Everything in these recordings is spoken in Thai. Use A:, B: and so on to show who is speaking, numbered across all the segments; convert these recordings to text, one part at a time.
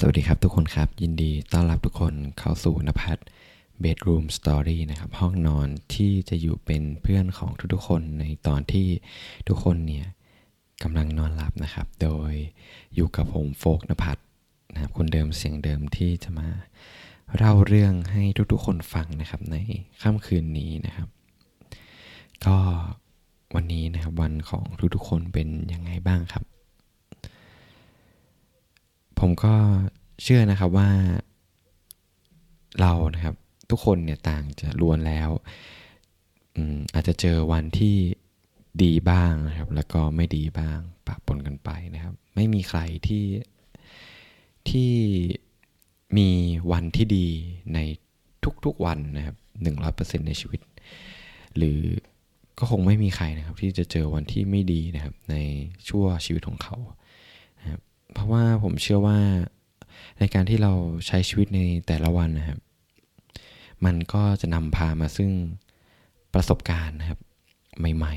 A: สวัสดีครับทุกคนครับ ยินดีต้อนรับทุกคนเข้าสู่นภัทร Bedroom Story นะครับ ห้องนอนที่จะอยู่เป็นเพื่อนของทุกๆคนในตอนที่ทุกคนเนี่ยกำลังนอนหลับนะครับ โดยอยู่กับผมโฟกนภัทรนะครับคนเดิมเสียงเดิมที่จะมาเล่าเรื่องให้ทุกๆคนฟังนะครับในค่ำคืนนี้นะครับ ก็วันนี้นะครับวันของทุกๆคนเป็นยังไงบ้างครับ ผมก็เชื่อนะครับว่าเรานะครับทุกคนเนี่ยต่างจะล้วนแล้วอาจจะเจอวันที่ดีบ้างนะครับ แล้วก็ไม่ดีบ้างปะปนกันไปนะครับ ไม่มีใครที่ที่มีวันที่ดีในทุกๆวันนะครับหนึ่งร้อยเปอร์เซ็นในชีวิต หรือก็คงไม่มีใครนะครับ ที่จะเจอวันที่ไม่ดีนะครับ ในชั่วชีวิตของเขานะครับ เพราะว่าผมเชื่อว่าในการที่เราใช้ชีวิตในแต่ละวันนะครับ มันก็จะนำพามาซึ่งประสบการณ์นะครับ ใหม่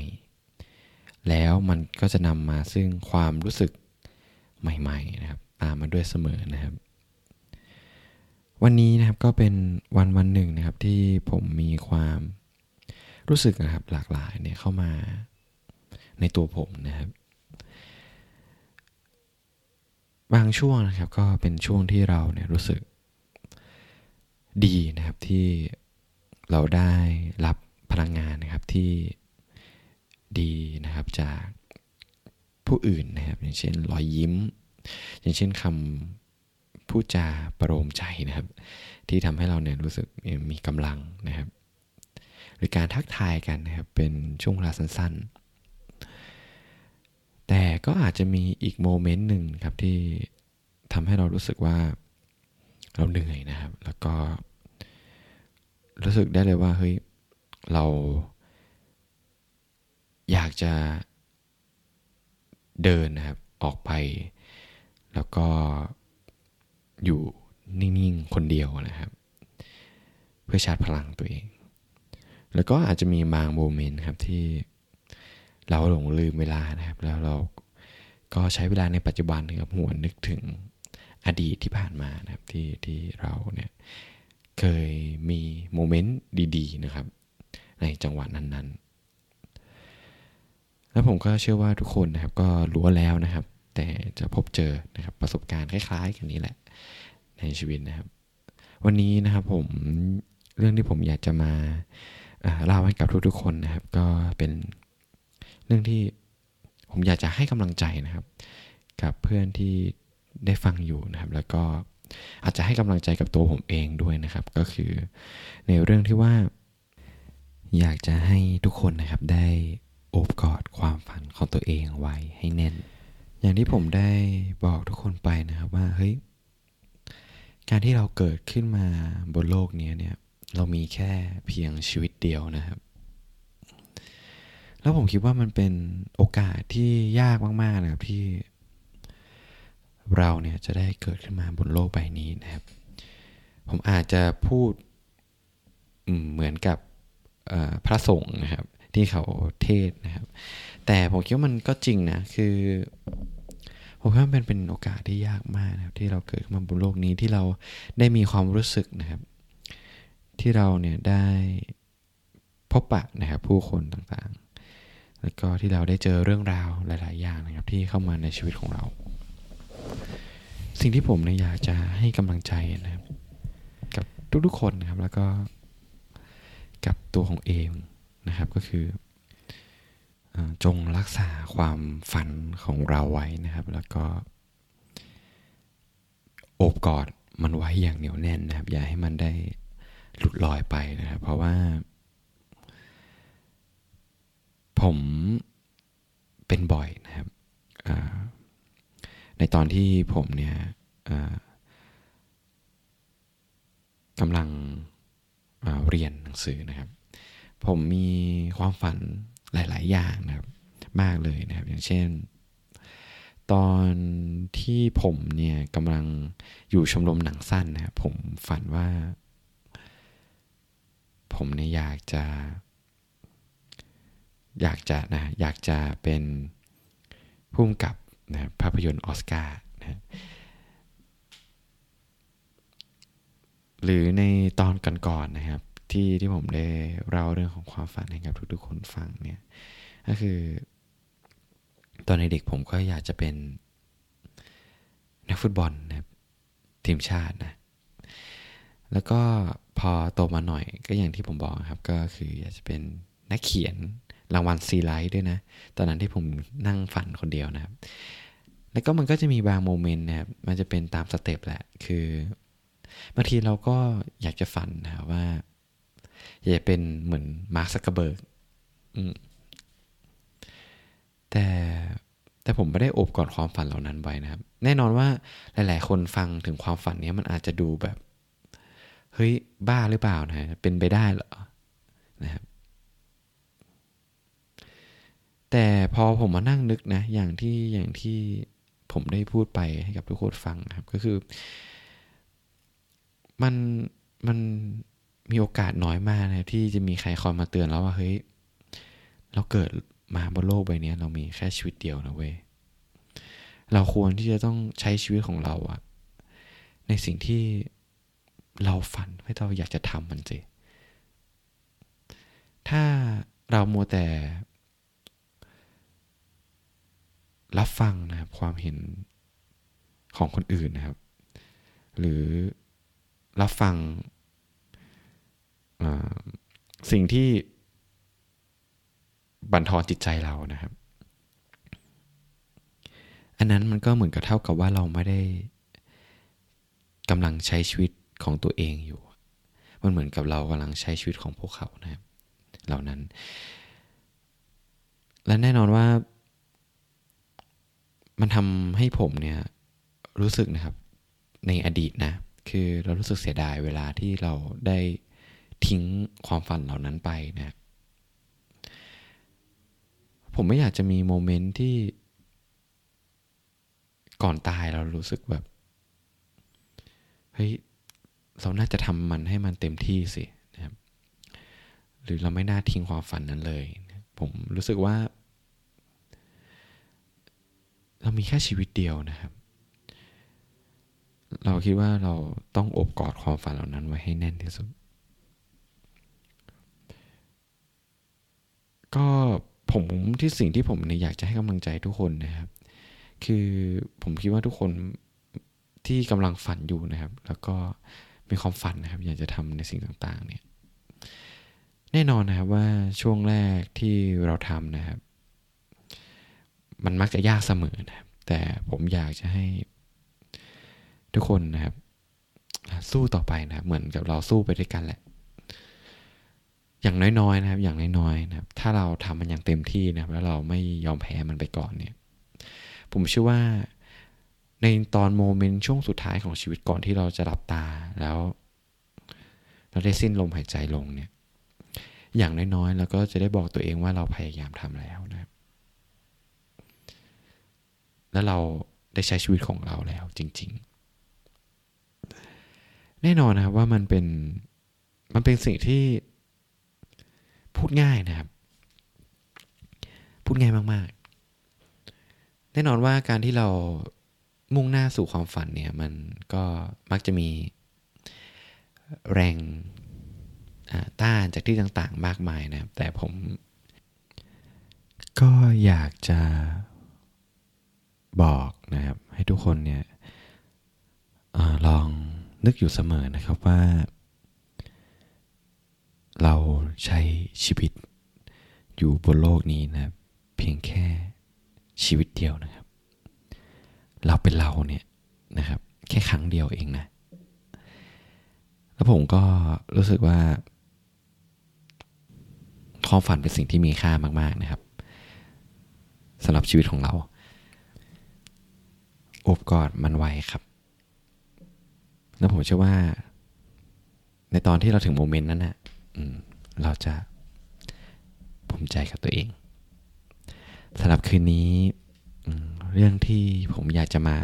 A: ๆ แล้วมันก็จะนำมาซึ่งความรู้สึกใหม่ๆนะครับ ตามมาด้วยเสมอนะครับ วันนี้นะครับก็เป็นวันวันหนึ่งนะครับที่ผมมีความรู้สึกนะครับหลากหลายเนี่ยเข้ามาในตัวผมนะครับ บางช่วงนะครับก็เป็นช่วงที่เราเนี่ยรู้สึกดีนะครับที่เราได้รับพลังงานนะครับที่ดีนะครับจากผู้อื่นนะครับ อย่างเช่นรอยยิ้ม อย่างเช่นคำพูดจาประโลมใจนะครับ ที่ทำให้เราเนี่ยรู้สึกมีกำลังนะครับ หรือการทักทายกันนะครับเป็นช่วงเวลาสั้นๆ แต่ก็อาจจะมีอีกโมเมนต์หนึ่งครับที่ทำให้เรารู้สึกว่าเราเหนื่อยนะครับ แล้วก็รู้สึกได้เลยว่าเฮ้ยเราอยากจะเดินนะครับออกไป แล้วก็อยู่นิ่งๆคนเดียวนะครับ เพื่อชาร์จพลังตัวเอง แล้วก็อาจจะมีบางโมเมนต์ครับที่ เราหลงลืมเวลานะครับ แล้วเราก็ใช้เวลาในปัจจุบันนะครับหวนนึกถึงอดีตที่ผ่านมานะครับที่ที่เราเนี่ยเคยมีโมเมนต์ดีๆนะครับ ในจังหวะนั้นๆ แล้วผมก็เชื่อว่าทุกคนนะครับก็รู้แล้วนะครับ แต่จะพบเจอนะครับประสบการณ์คล้าย ๆ กันนี้แหละ ในชีวิตนะครับ วันนี้นะครับผมเรื่องที่ผมอยากจะมาเล่าให้กับทุกๆคนนะครับ ก็เป็น เรื่องที่ผมอยากจะให้กำลังใจนะครับ กับเพื่อนที่ได้ฟังอยู่นะครับ แล้วก็อาจจะให้กำลังใจกับตัวผมเองด้วยนะครับ ก็คือในเรื่องที่ว่า อยากจะให้ทุกคนนะครับได้โอบกอดความฝันของตัวเองไว้ให้แน่น อย่างที่ผมได้บอกทุกคนไปนะครับว่าเฮ้ยการที่เราเกิดขึ้นมาบนโลกนี้เนี่ยเรามีแค่เพียงชีวิตเดียวนะครับ แล้วผมคิดว่ามันเป็นโอกาสที่ยากมากๆนะครับที่ เราเนี่ยจะได้เกิดขึ้นมาบนโลกใบนี้นะครับ ผมอาจจะพูดเหมือนกับพระสงฆ์นะครับ ที่เขาเทศนะครับ แต่ผมคิดว่ามันก็จริงนะคือผมว่ามันเป็นโอกาสที่ยากมากนะครับ ที่เราเกิดขึ้นมาบนโลกนี้ที่เราได้มีความรู้สึกนะครับ ที่เราเนี่ยได้พบปะนะครับผู้คนต่างๆ แล้วก็ที่เราได้เจอเรื่องราวหลาย ๆ อย่างนะครับที่เข้ามาในชีวิตของเรา สิ่งที่ผมเนี่ยอยากจะให้กำลังใจนะครับกับทุก ๆ คนนะครับแล้วก็กับตัวของเองนะครับก็คือจงรักษาความฝันของเราไว้นะครับ แล้วก็ โอบกอดมันไว้อย่างเหนียวแน่นนะครับ อย่าให้มันได้หลุดลอยไปนะครับ เพราะว่า ผมเป็นบ่อยนะครับในตอนที่ผมเนี่ยกำลังเรียนหนังสือนะครับ ผมมีความฝันหลาย ๆ อย่างนะครับ มากเลยนะครับ อย่างเช่น ตอนที่ผมเนี่ยกำลังอยู่ชมรมหนังสั้นนะครับผมฝันว่า ผมเนี่ยอยากจะ อยากจะนะอยากจะเป็นผู้กำกับนะภาพยนตร์ออสการ์นะหรือในตอนก่อนๆนะครับที่ที่ผมได้เล่าเรื่องของความฝันให้กับทุกๆคนฟังเนี่ยก็คือ ตอนในเด็กผมก็อยากจะเป็นนักฟุตบอลนะครับทีมชาตินะแล้วก็พอโตมาหน่อยก็อย่างที่ผมบอกครับก็คืออยากจะเป็นนักเขียน รางวัลซีไรต์ด้วยนะ ตอนนั้นที่ผมนั่งฝันคนเดียวนะครับ แล้วก็มันก็จะมีบาง moment นะครับ มันจะเป็นตาม step แหละ คือบางทีเราก็อยากจะฝันนะว่าอยากจะเป็นเหมือนมาร์ก ซักเคอร์เบิร์กแต่แต่ผมไม่ได้อบกอดความฝันเหล่านั้นไว้นะครับ แน่นอนว่าหลาย ๆ คนฟังถึงความฝันนี้มันอาจจะดูแบบ เฮ้ยบ้าหรือเปล่านะ เป็นไปได้เหรอนะครับ แต่พอผมมานั่งนึกนะ อย่างที่อย่างที่ผมได้พูดไปให้กับทุกคนฟังครับ ก็คือ มันมันมีโอกาสน้อยมากนะที่จะมีใครคอยมาเตือนแล้วว่าเฮ้ยเราเกิดมาบนโลกใบนี้เรามีแค่ชีวิตเดียวนะเว้ยเราควรที่จะต้องใช้ชีวิตของเราอะในสิ่งที่เราฝันให้เราอยากจะทำมันสิถ้าเรามัวแต่ รับฟังนะครับความเห็นของคนอื่นนะครับ หรือรับฟังสิ่งที่บั่นทอนจิตใจเรานะครับ อันนั้นมันก็เหมือนกับเท่ากับว่าเราไม่ได้กำลังใช้ชีวิตของตัวเองอยู่ มันเหมือนกับเรากำลังใช้ชีวิตของพวกเขานะครับ เหล่านั้น และแน่นอนว่า มันทำให้ผมเนี่ยรู้สึกนะครับในอดีตนะ คือเรารู้สึกเสียดายเวลาที่เราได้ทิ้งความฝันเหล่านั้นไปนะผมไม่อยากจะมีโมเมนต์ที่ก่อนตายเรารู้สึกแบบ เฮ้ย เราน่าจะทำมันให้มันเต็มที่สินะครับ หรือเราไม่น่าทิ้งความฝันนั้นเลย ผมรู้สึกว่า เรามีแค่ชีวิตเดียวนะครับ เราคิดว่าเราต้องอบกอดความฝันเหล่านั้นไว้ให้แน่นที่สุด ก็ผมที่สิ่งที่ผมเนี่ยอยากจะให้กำลังใจทุกคนนะครับ คือผมคิดว่าทุกคนที่กำลังฝันอยู่นะครับ แล้วก็มีความฝันนะครับ อยากจะทำในสิ่งต่างๆ เนี่ย แน่นอนนะครับว่าช่วงแรกที่เราทำนะครับ มันมักจะยากเสมอนะครับ แต่ผมอยากจะให้ทุกคนนะครับ สู้ต่อไปนะครับ เหมือนกับเราสู้ไปด้วยกันแหละ อย่างน้อยๆนะครับ อย่างน้อยๆนะครับ ถ้าเราทำมันอย่างเต็มที่นะครับ แล้วเราไม่ยอมแพ้มันไปก่อนเนี่ย ผมเชื่อว่าในตอนโมเมนต์ช่วงสุดท้ายของชีวิตก่อนที่เราจะหลับตาแล้ว เราได้สิ้นลมหายใจลงเนี่ย อย่างน้อยๆ แล้วก็จะได้บอกตัวเองว่าเราพยายามทำแล้วนะ แล้วเราได้ใช้ชีวิตของเราแล้วจริง ๆ แน่นอนนะครับว่ามันเป็นมันเป็นสิ่งที่พูดง่ายนะครับ พูดง่ายมากๆ แน่นอนว่าการที่เรามุ่งหน้าสู่ความฝันเนี่ยมันก็มักจะมีแรงต้านจากที่ต่างๆ มากมายนะครับ แต่ผมก็อยากจะ บอกนะครับ ให้ทุกคนเนี่ยอลองนึกอยู่เสมอนะครับว่า เราใช้ชีวิตอยู่บนโลกนี้นะเพียงแค่ชีวิตเดียวนะครับ เราเป็นเราเนี่ยนะครับ แค่ครั้งเดียวเองนะ แล้วผมก็รู้สึกว่าความฝันเป็นสิ่งที่มีค่ามาก ๆนะครับสำหรับชีวิตของเรา อบกอดมันไว้ครับ แล้วผมเชื่อว่า ในตอนที่เราถึงโมเมนต์นั้นนะเราจะภูมิใจกับตัวเองสำหรับคืนนี้เรื่องที่ผมอยากจะมา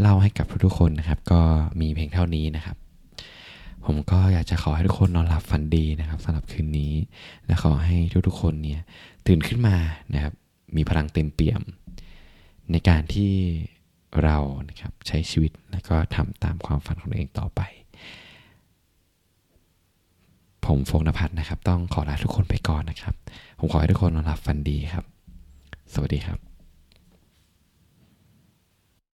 A: เล่าให้กับทุกๆคนนะครับ ก็มีเพียงเท่านี้นะครับ ผมก็อยากจะขอให้ทุกคนนอนหลับฝันดีนะครับสำหรับคืนนี้ และขอให้ทุกๆคนเนี่ยตื่นขึ้นมานะครับ มีพลังเต็มเปี่ยม ในการที่ เรานะครับใช้ชีวิตแล้วก็ทำตามความฝันของตัวเองต่อไป ผมโฟงนภัทรนะครับ ต้องขอลาทุกคนไปก่อนนะครับ ผมขอให้ทุกคนนอนหลับฝันดีครับ สวัสดีครับ